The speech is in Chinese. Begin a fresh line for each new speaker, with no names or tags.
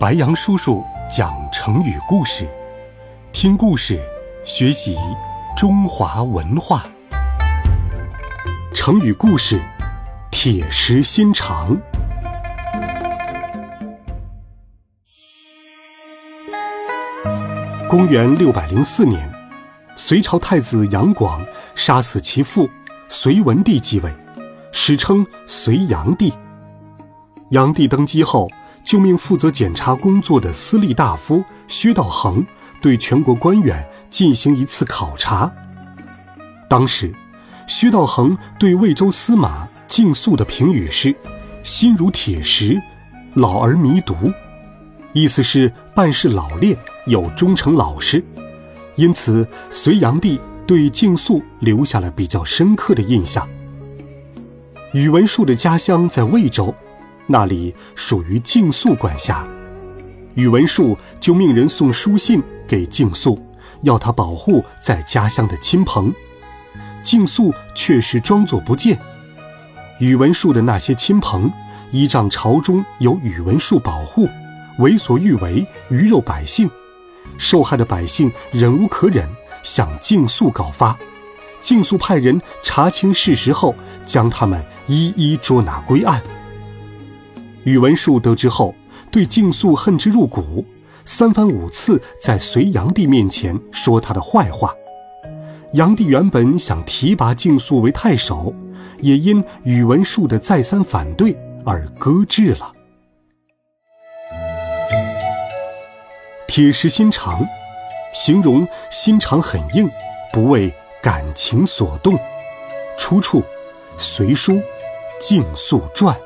白杨叔叔讲成语故事，听故事学习中华文化。成语故事：铁石心肠。公元六百零四年，隋朝太子杨广杀死其父，隋文帝继位，史称隋炀帝。炀帝登基后。就命负责检查工作的司隶大夫薛道衡对全国官员进行一次考察。当时，薛道衡对魏州司马敬肃的评语是：“心如铁石，老而弥笃”，意思是办事老练又忠诚老实。因此，隋炀帝对敬肃留下了比较深刻的印象。宇文述的家乡在魏州。那里属于竞速管辖，宇文述就命人送书信给竞速，要他保护在家乡的亲朋。竞速确实装作不见。宇文述的那些亲朋依仗朝中有宇文述保护，为所欲为，鱼肉百姓。受害的百姓忍无可忍，向竞速告发。竞速派人查清事实后，将他们一一捉拿归案。宇文述得知后，对敬肃恨之入骨，三番五次在隋炀帝面前说他的坏话。炀帝原本想提拔敬肃为太守，也因宇文述的再三反对而搁置了。铁石心肠，形容心肠很硬，不为感情所动。出处：《隋书·敬肃传》。